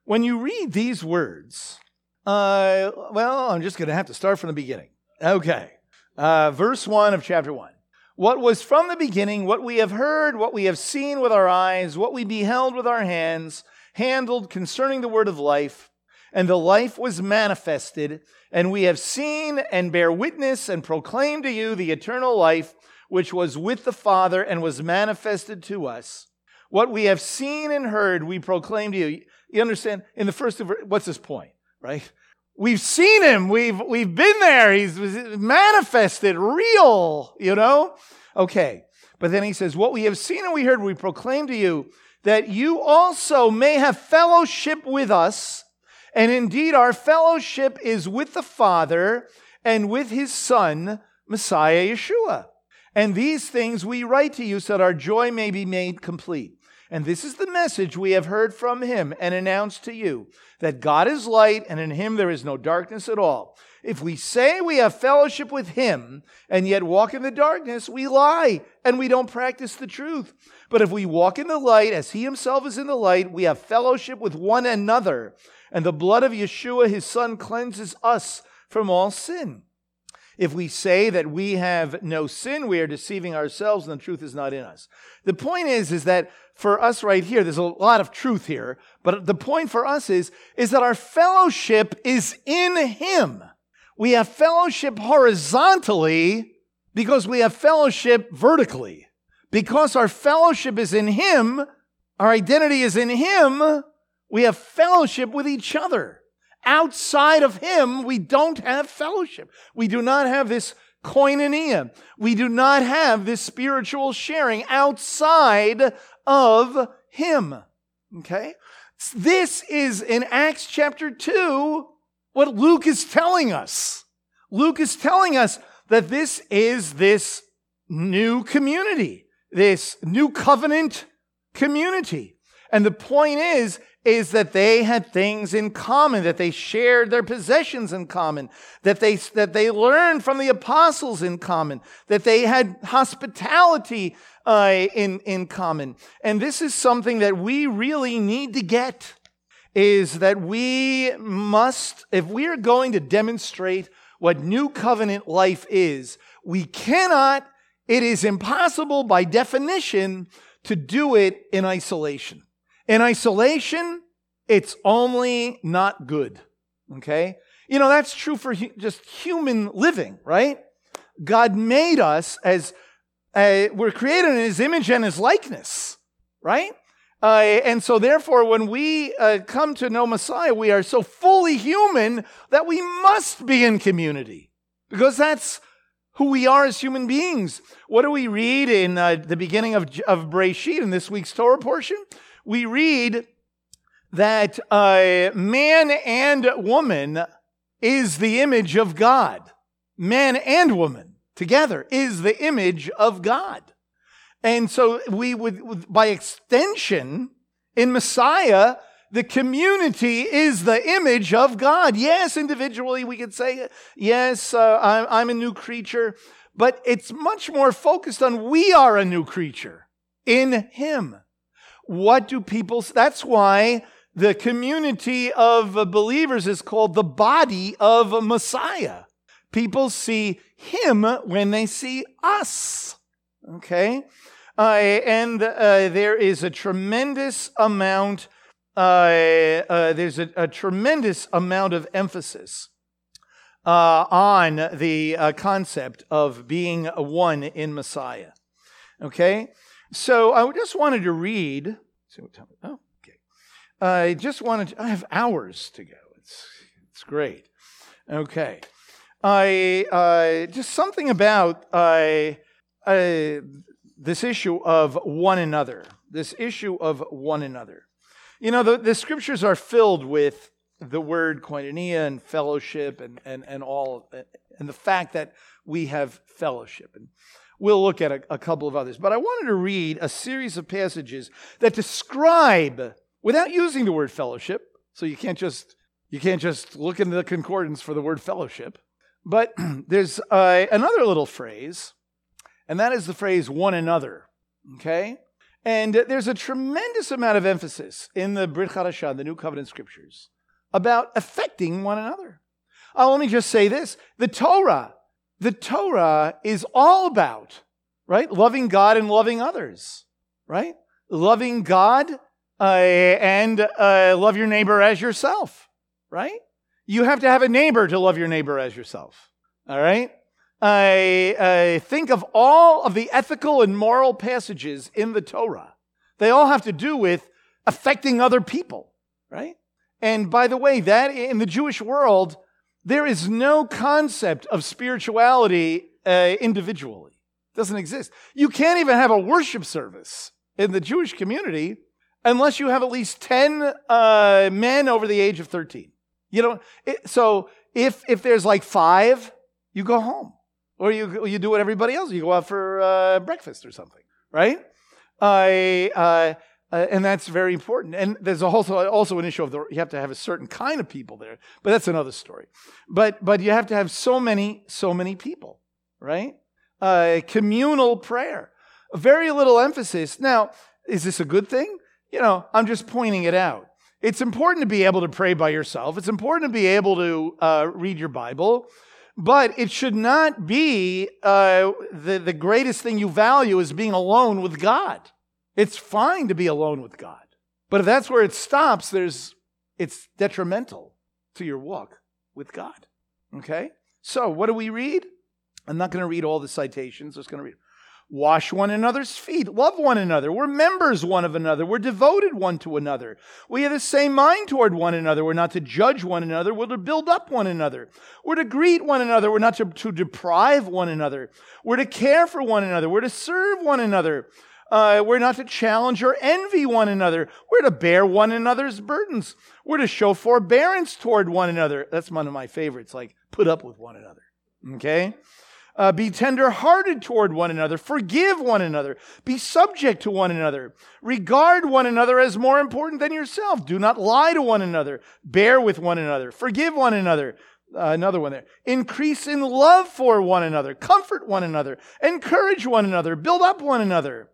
when you read these words, uh, well, I'm just going to have to start from the beginning. Okay. Uh, verse 1 of chapter 1. What was from the beginning, what we have heard, what we have seen with our eyes, what we beheld with our hands, handled concerning the word of life, and the life was manifested, and we have seen and bear witness and proclaim to you the eternal life which was with the Father and was manifested to us. What we have seen and heard, we proclaim to you. You understand? In the first, what's his point, right? We've seen him. We've, we've been there. He's manifested, real, you know? Okay. But then he says, What we have seen and we heard, we proclaim to you that you also may have fellowship with us. And indeed, our fellowship is with the Father and with his Son, Messiah Yeshua. And these things we write to you so that our joy may be made complete. And this is the message we have heard from him and announced to you that God is light and in him there is no darkness at all. If we say we have fellowship with him and yet walk in the darkness, we lie and we don't practice the truth. But if we walk in the light as he himself is in the light, we have fellowship with one another. And the blood of Yeshua, his son, cleanses us from all sin. If we say that we have no sin, we are deceiving ourselves and the truth is not in us. The point is, is that for us right here, there's a lot of truth here, but the point for us is, is that our fellowship is in Him. We have fellowship horizontally because we have fellowship vertically. Because our fellowship is in Him, our identity is in Him, we have fellowship with each other. Outside of Him, we don't have fellowship. We do not have this koinonia. We do not have this spiritual sharing outside of Him. Okay? This is in Acts chapter 2 what Luke is telling us. Luke is telling us that this is this new community, this new covenant community. And the point is, is that they had things in common, that they shared their possessions in common, that they, that they learned from the apostles in common, that they had hospitality uh, in, in common. And this is something that we really need to get is that we must, if we are going to demonstrate what new covenant life is, we cannot, it is impossible by definition to do it in isolation. In isolation, it's only not good. Okay? You know, that's true for hu- just human living, right? God made us as uh, we're created in his image and his likeness, right? Uh, and so, therefore, when we uh, come to know Messiah, we are so fully human that we must be in community because that's who we are as human beings. What do we read in uh, the beginning of, of Breshit in this week's Torah portion? We read that uh, man and woman is the image of God. Man and woman together is the image of God. And so we would, by extension, in Messiah, the community is the image of God. Yes, individually, we could say, yes, uh, I'm, I'm a new creature, but it's much more focused on we are a new creature in Him. What do people, that's why the community of believers is called the body of Messiah. People see Him when they see us. Okay? Uh, and uh, there is a tremendous amount, uh, uh there's a, a, tremendous amount of emphasis uh, on the uh, concept of being one in Messiah. Okay? So I just wanted to read. Oh, okay. I just wanted to, I have hours to go. It's, it's great. Okay. I, uh, just something about I, I this issue of one another. This issue of one another. You know, the, the scriptures are filled with the word koinonia and fellowship and, and, and all, and the fact that we have fellowship. And we'll look at a, a couple of others. But I wanted to read a series of passages that describe, without using the word fellowship, so you can't just you can't just look in the concordance for the word fellowship. But there's uh, another little phrase and that is the phrase one another. Okay? And there's a tremendous amount of emphasis in the Brit Hadashah, the New Covenant Scriptures, about affecting one another. Uh, let me just say this the Torah, the Torah is all about, right? Loving God and loving others, right? Loving God uh, and uh, love your neighbor as yourself, right? You have to have a neighbor to love your neighbor as yourself, all right? I, I think of all of the ethical and moral passages in the Torah. They all have to do with affecting other people, right? And by the way, that in the Jewish world, there is no concept of spirituality uh, individually. It doesn't exist. You can't even have a worship service in the Jewish community unless you have at least 10 uh, men over the age of 13. You know, it, so if, if there's like five, you go home. Or you, you do what everybody else. You go out for uh, breakfast or something, right? I, uh, and that's very important. And there's also, also an issue of the, you have to have a certain kind of people there, but that's another story. But, but you have to have so many, so many people, right? Uh, communal prayer. Very little emphasis. Now, is this a good thing? You know, I'm just pointing it out. It's important to be able to pray by yourself. It's important to be able to uh, read your Bible. But it should not be uh, the, the greatest thing you value is being alone with God. It's fine to be alone with God. But if that's where it stops, there's, it's detrimental to your walk with God. Okay? So, what do we read? I'm not going to read all the citations, I'm just going to read. Wash one another's feet. Love one another. We're members one of another. We're devoted one to another. We have the same mind toward one another. We're not to judge one another. We're to build up one another. We're to greet one another. We're not to, to deprive one another. We're to care for one another. We're to serve one another. Uh, we're not to challenge or envy one another. We're to bear one another's burdens. We're to show forbearance toward one another. That's one of my favorites, like put up with one another. Okay? Uh, be tender-hearted toward one another. Forgive one another. Be subject to one another. Regard one another as more important than yourself. Do not lie to one another. Bear with one another. Forgive one another. Uh, another one there. Increase in love for one another. Comfort one another. Encourage one another. Build up one another.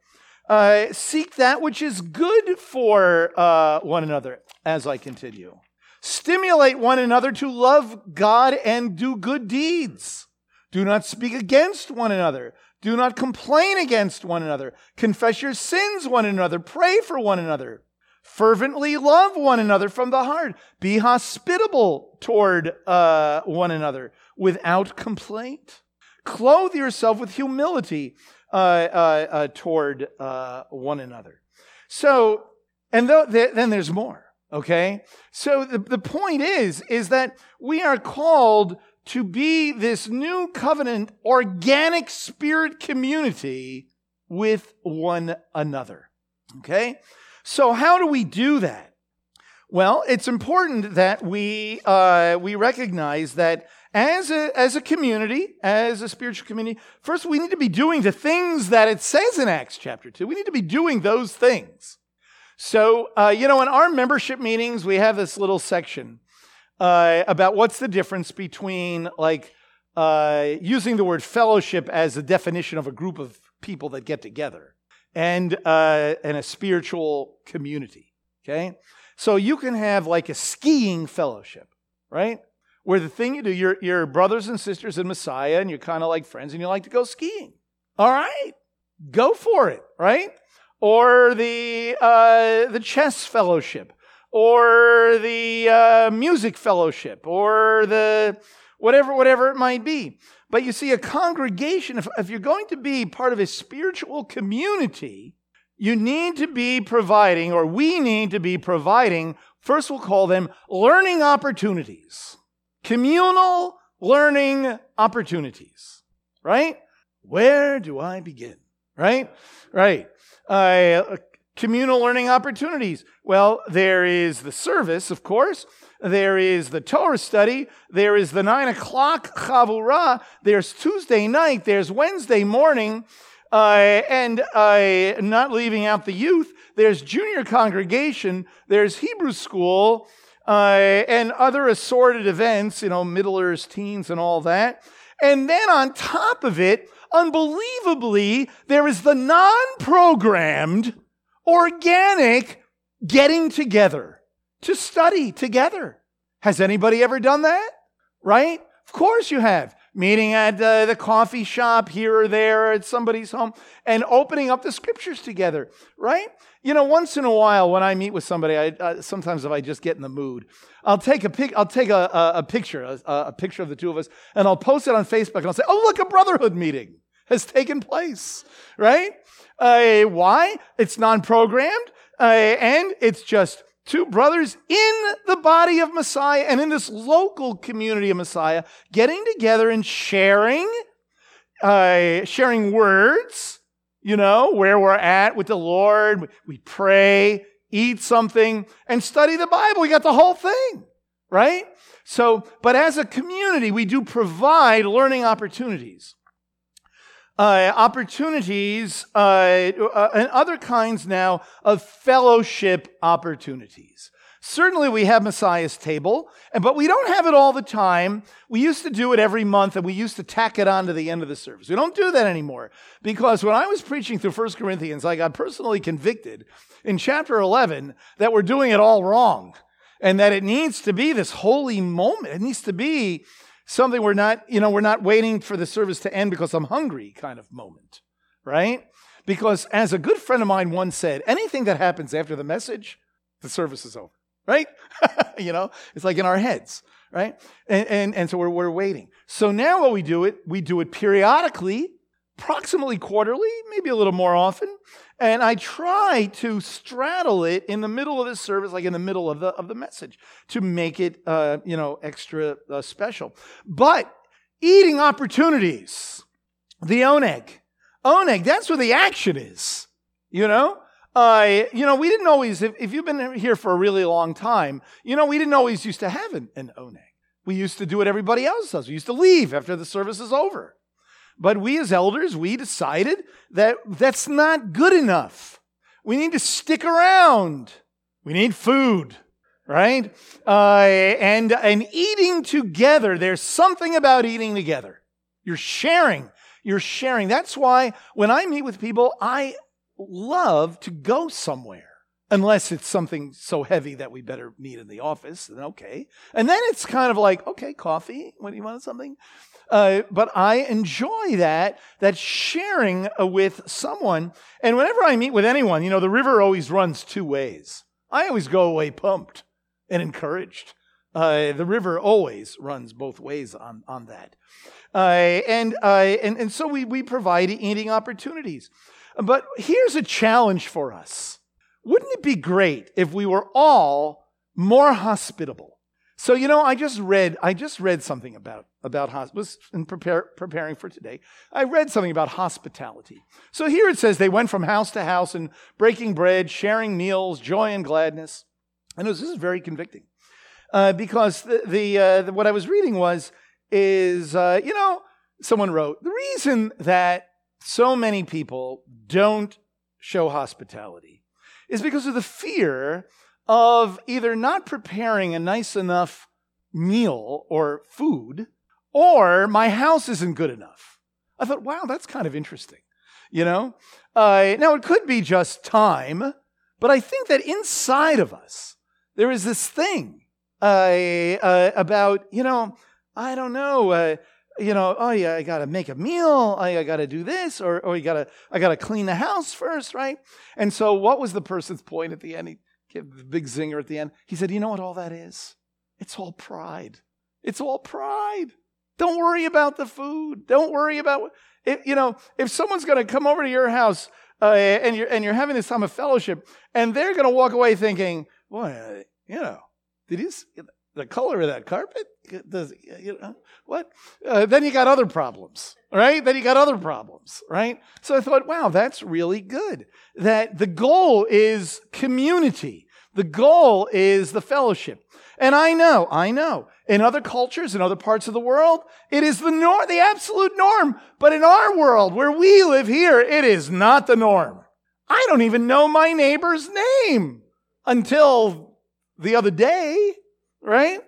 Uh, seek that which is good for uh, one another. As I continue, stimulate one another to love God and do good deeds. Do not speak against one another. Do not complain against one another. Confess your sins one another. Pray for one another. Fervently love one another from the heart. Be hospitable toward uh, one another without complaint. Clothe yourself with humility toward uh, one another. So, and th- then there's more. Okay. So the, the point is, is that we are called to be this new covenant organic spirit community with one another. Okay? So, how do we do that? Well, it's important that we, uh, we recognize that as a, as a community, as a spiritual community, first we need to be doing the things that it says in Acts chapter 2. We need to be doing those things. So, uh, you know, in our membership meetings, we have this little section uh, about what's the difference between like uh, using the word fellowship as a definition of a group of people that get together and uh, and a spiritual community. Okay, so you can have like a skiing fellowship, right? Where the thing you do, you're, you're brothers and sisters in Messiah, and you're kind of like friends, and you like to go skiing. All right, go for it, right? Or the uh, the chess fellowship, or the uh, music fellowship or the whatever, whatever it might be. But you see, a congregation, if, if you're going to be part of a spiritual community, you need to be providing, or we need to be providing, first we'll call them learning opportunities, communal learning opportunities, right? Where do I begin? Right? Right. Uh, communal learning opportunities? Well, there is the service, of course. There is the Torah study. There is the nine o'clock chavurah. There's Tuesday night. There's Wednesday morning. Uh, and uh, not leaving out the youth, there's junior congregation, there's Hebrew school, uh, and other assorted events, you know, middlers, teens, and all that. And then on top of it, unbelievably, there is the non programmed organic getting together to study together. Has anybody ever done that? Right? Of course you have. Meeting at uh, the coffee shop here or there at somebody's home and opening up the scriptures together, right? You know, once in a while when I meet with somebody, I, uh, sometimes if I just get in the mood, I'll take a pic, I'll take a, a, a picture, a, a picture of the two of us, and I'll post it on Facebook and I'll say, "Oh, look, a brotherhood meeting has taken place," right? Uh, why? It's non programmed, uh, and it's just two brothers in the body of Messiah and in this local community of Messiah getting together and sharing, uh, sharing words, you know, where we're at with the Lord. We pray, eat something, and study the Bible. We got the whole thing, right? So, but as a community, we do provide learning opportunities uh, opportunities uh, uh, and other kinds now of fellowship opportunities. Certainly, we have Messiah's table, but we don't have it all the time. We used to do it every month, and we used to tack it on to the end of the service. We don't do that anymore because when I was preaching through 1 Corinthians, I got personally convicted in chapter 11 that we're doing it all wrong and that it needs to be this holy moment. It needs to be something we're not, you know, we're not waiting for the service to end because I'm hungry kind of moment, right? Because as a good friend of mine once said, anything that happens after the message, the service is over, right? you know, it's like in our heads, right? And, and, and so we're, we're waiting. So now what we do it, we do it periodically, approximately quarterly, maybe a little more often. And I try to straddle it in the middle of the service, like in the middle of the, of the message, to make it, uh, you know, extra uh, special. But eating opportunities, the oneg, oneg, that's where the action is, you know? Uh, you know, we didn't always, if, if, you've been here for a really long time, you know, we didn't always used to have an, an oneg. We used to do what everybody else does. We used to leave after the service is over. But we as elders, we decided that that's not good enough. We need to stick around. We need food, right? Uh, and, and eating together, there's something about eating together. You're sharing. You're sharing. That's why when I meet with people, I love to go somewhere. Unless it's something so heavy that we better meet in the office, then okay. And then it's kind of like, okay, coffee. What do you want? Something? Uh, but I enjoy that, that sharing uh, with someone. And whenever I meet with anyone, you know, the river always runs two ways. I always go away pumped and encouraged. Uh, the river always runs both ways on, on that. Uh, and, uh, and, and so we, we provide eating opportunities. But here's a challenge for us. Wouldn't it be great if we were all more hospitable? So, you know, I just read, I just read something about, about was in prepare, preparing for today. I read something about hospitality. So here it says they went from house to house and breaking bread, sharing meals, joy and gladness. And was, this is very convicting uh, because the, the, uh, the, what I was reading was, is, uh, you know, someone wrote, the reason that so many people don't show hospitality is because of the fear of either not preparing a nice enough meal or food, or my house isn't good enough. I thought, wow, that's kind of interesting. You know? Uh, now, it could be just time, but I think that inside of us, there is this thing uh, uh, about, you know, I don't know, uh, you know, oh yeah, I gotta make a meal, I, I gotta do this, or, or you gotta, I gotta clean the house first, right? And so, what was the person's point at the end? He, big zinger at the end. He said, You know what all that is? It's all pride. It's all pride. Don't worry about the food. Don't worry about, it, you know, if someone's going to come over to your house uh, and, you're, and you're having this time of fellowship and they're going to walk away thinking, boy, you know, did see the color of that carpet? Does, you know, what? Uh, then you got other problems, right? Then you got other problems, right? So I thought, wow, that's really good. That the goal is community. The goal is the fellowship. And I know, I know, in other cultures, in other parts of the world, it is the norm, the absolute norm. But in our world, where we live here, it is not the norm. I don't even know my neighbor's name until the other day, right?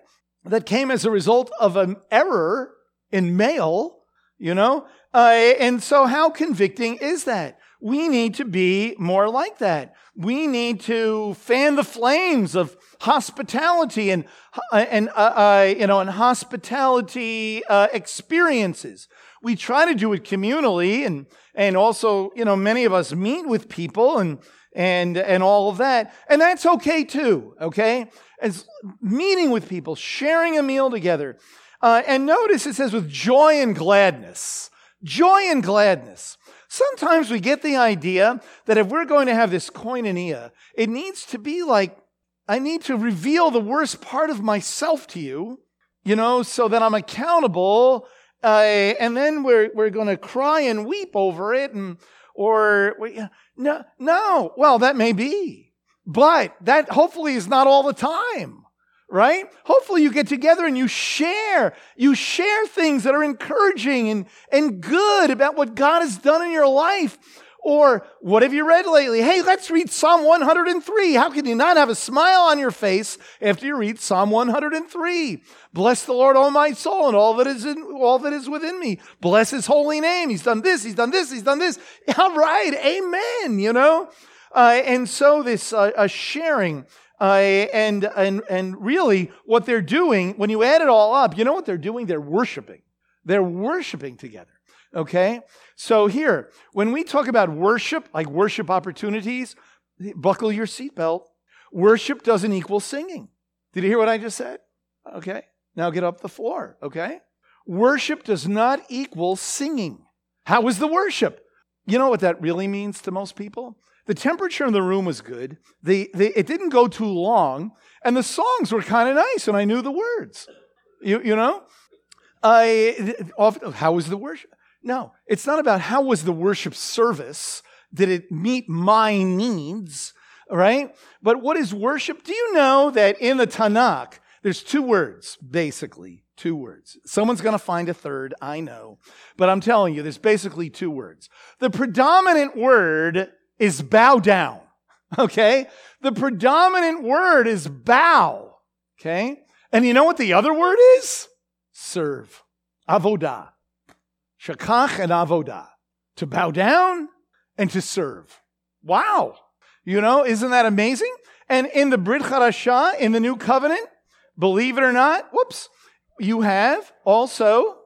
That came as a result of an error in mail, you know? Uh, and so, how convicting is that? We need to be more like that. We need to fan the flames of hospitality and and uh, uh, you know and hospitality uh, experiences. We try to do it communally, and and also you know many of us meet with people and and and all of that, and that's okay too. Okay, as meeting with people, sharing a meal together, uh, and notice it says with joy and gladness, joy and gladness. Sometimes we get the idea that if we're going to have this koinonia, it needs to be like I need to reveal the worst part of myself to you, you know, so that I'm accountable. Uh, and then we're, we're going to cry and weep over it. And, or, no, no, well, that may be, but that hopefully is not all the time right? Hopefully you get together and you share. You share things that are encouraging and, and good about what God has done in your life. Or what have you read lately? Hey, let's read Psalm 103. How can you not have a smile on your face after you read Psalm 103? Bless the Lord, all my soul, and all that is in all that is within me. Bless his holy name. He's done this, he's done this, he's done this. All right, amen, you know? Uh, and so this uh, sharing Uh, and, and, and really, what they're doing, when you add it all up, you know what they're doing? They're worshiping. They're worshiping together. Okay? So here, when we talk about worship, like worship opportunities, buckle your seatbelt. Worship doesn't equal singing. Did you hear what I just said? Okay. Now get up the floor. Okay. Worship does not equal singing. How was the worship? You know what that really means to most people? The temperature in the room was good. The, the, it didn't go too long, and the songs were kind of nice, and I knew the words. You, you know? I, how was the worship? No, it's not about how was the worship service. Did it meet my needs? Right? But what is worship? Do you know that in the Tanakh, there's two words, basically, two words. Someone's going to find a third, I know. But I'm telling you, there's basically two words. The predominant word is bow down. Okay? The predominant word is bow. Okay? And you know what the other word is? Serve. Avodah. Shakach and avodah. To bow down and to serve. Wow. You know, isn't that amazing? And in the Brit Chadashah, in the New Covenant, believe it or not, whoops, you have also,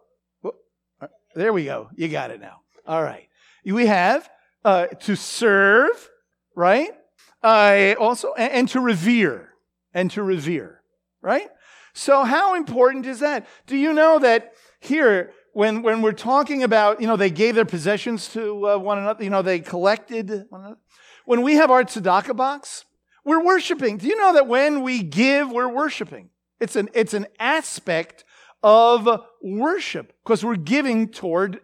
there we go. You got it now. All right. We have uh, to serve, right? Uh, also, and, and to revere, and to revere, right? So, how important is that? Do you know that here, when, when we're talking about, you know, they gave their possessions to uh, one another, you know, they collected one another. When we have our tzedakah box, we're worshiping. Do you know that when we give, we're worshiping? It's an, it's an aspect of worship because we're giving toward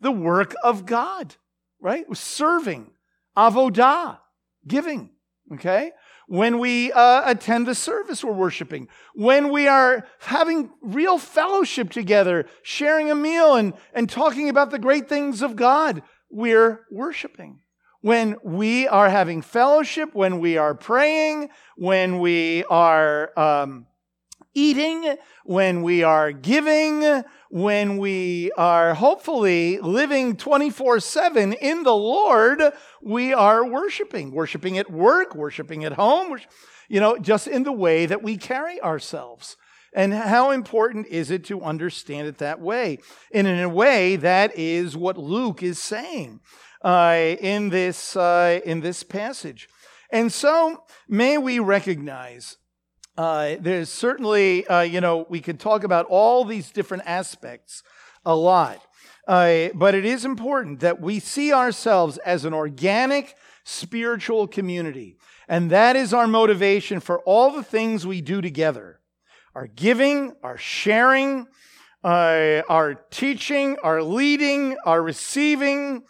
the work of God, right? Serving, avodah, giving, okay? When we uh, attend the service, we're worshiping. When we are having real fellowship together, sharing a meal and, and talking about the great things of God, we're worshiping. When we are having fellowship, when we are praying, when we are um, eating, when we are giving, when we are hopefully living 24 7 in the Lord, we are worshiping. Worshiping at work, worshiping at home, you know, just in the way that we carry ourselves. And how important is it to understand it that way? And in a way, that is what Luke is saying uh, in, this, uh, in this passage. And so, may we recognize uh, there's certainly, uh, you know, we could talk about all these different aspects a lot. Uh, but it is important that we see ourselves as an organic spiritual community. And that is our motivation for all the things we do together our giving, our sharing, uh, our teaching, our leading, our receiving,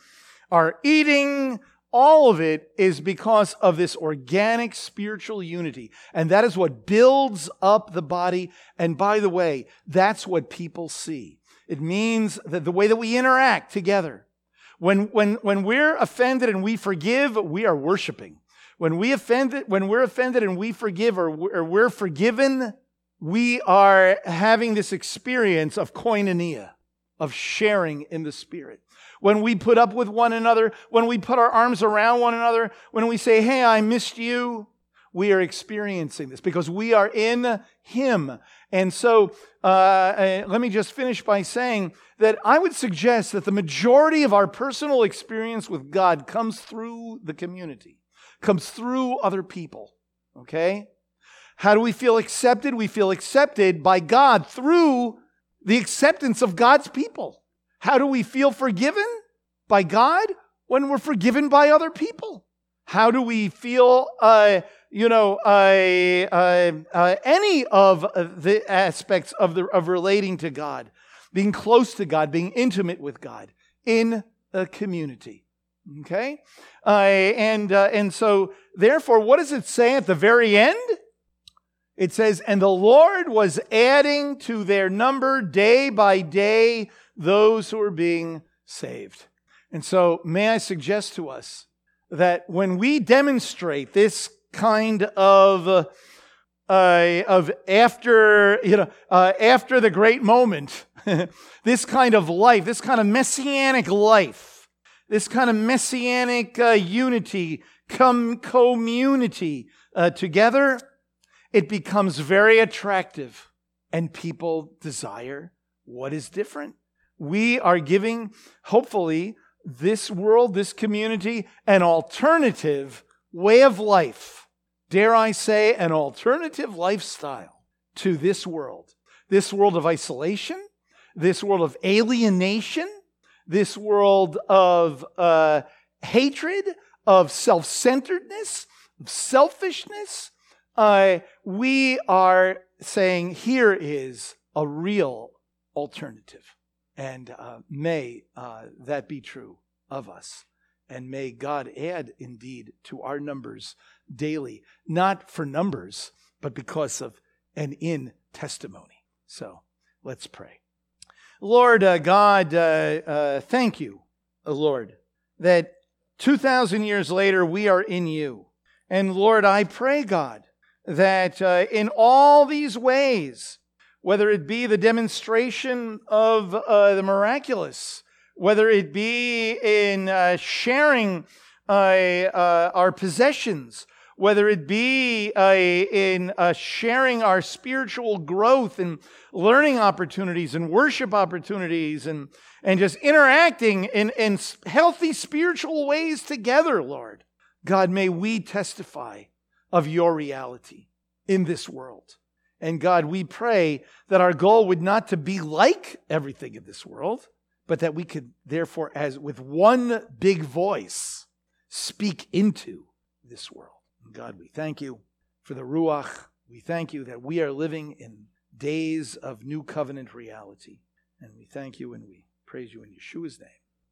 our eating, all of it is because of this organic spiritual unity. And that is what builds up the body. And by the way, that's what people see. It means that the way that we interact together. When, when, when we're offended and we forgive, we are worshiping. When we offended, when we're offended and we forgive or, or we're forgiven, we are having this experience of koinonia, of sharing in the Spirit when we put up with one another, when we put our arms around one another, when we say, Hey, I missed you, we are experiencing this because we are in Him. And so, uh, uh, let me just finish by saying that I would suggest that the majority of our personal experience with God comes through the community, comes through other people. Okay? How do we feel accepted? We feel accepted by God through the acceptance of God's people. How do we feel forgiven by God? When we're forgiven by other people. How do we feel, uh, you know, uh, uh, uh any of the aspects of, the, of relating to God, being close to God, being intimate with God in a community? Okay? Uh, and, uh, and so, therefore, what does it say at the very end? It says, And the Lord was adding to their number day by day those who are being saved. And so, may I suggest to us that when we demonstrate this kind of uh, of after you know uh, after the great moment, this kind of life, this kind of messianic life, this kind of messianic uh, unity, come community uh, together, it becomes very attractive and people desire what is different. We are giving, hopefully, this world, this community, an alternative way of life. Dare I say, an alternative lifestyle to this world. This world of isolation, this world of alienation, this world of uh, hatred, of self centeredness, of selfishness. Uh, we are saying here is a real alternative. And uh, may uh, that be true of us. And may God add indeed to our numbers daily, not for numbers, but because of and in testimony. So let's pray. Lord uh, God, uh, uh, thank you, uh, Lord, that 2,000 years later we are in you. And Lord, I pray, God, that in all these ways, whether it be the demonstration of uh, the miraculous, whether it be in uh, sharing uh, uh our possessions, whether it be uh, in sharing our spiritual growth and learning opportunities and worship opportunities and, and just interacting in, in healthy spiritual ways together, Lord. God, may we testify of your reality in this world. And God, we pray that our goal would not to be like everything in this world, but that we could therefore, as with one big voice, speak into this world. And God, we thank you for the Ruach. We thank you that we are living in days of new covenant reality. And we thank you and we praise you in Yeshua's name.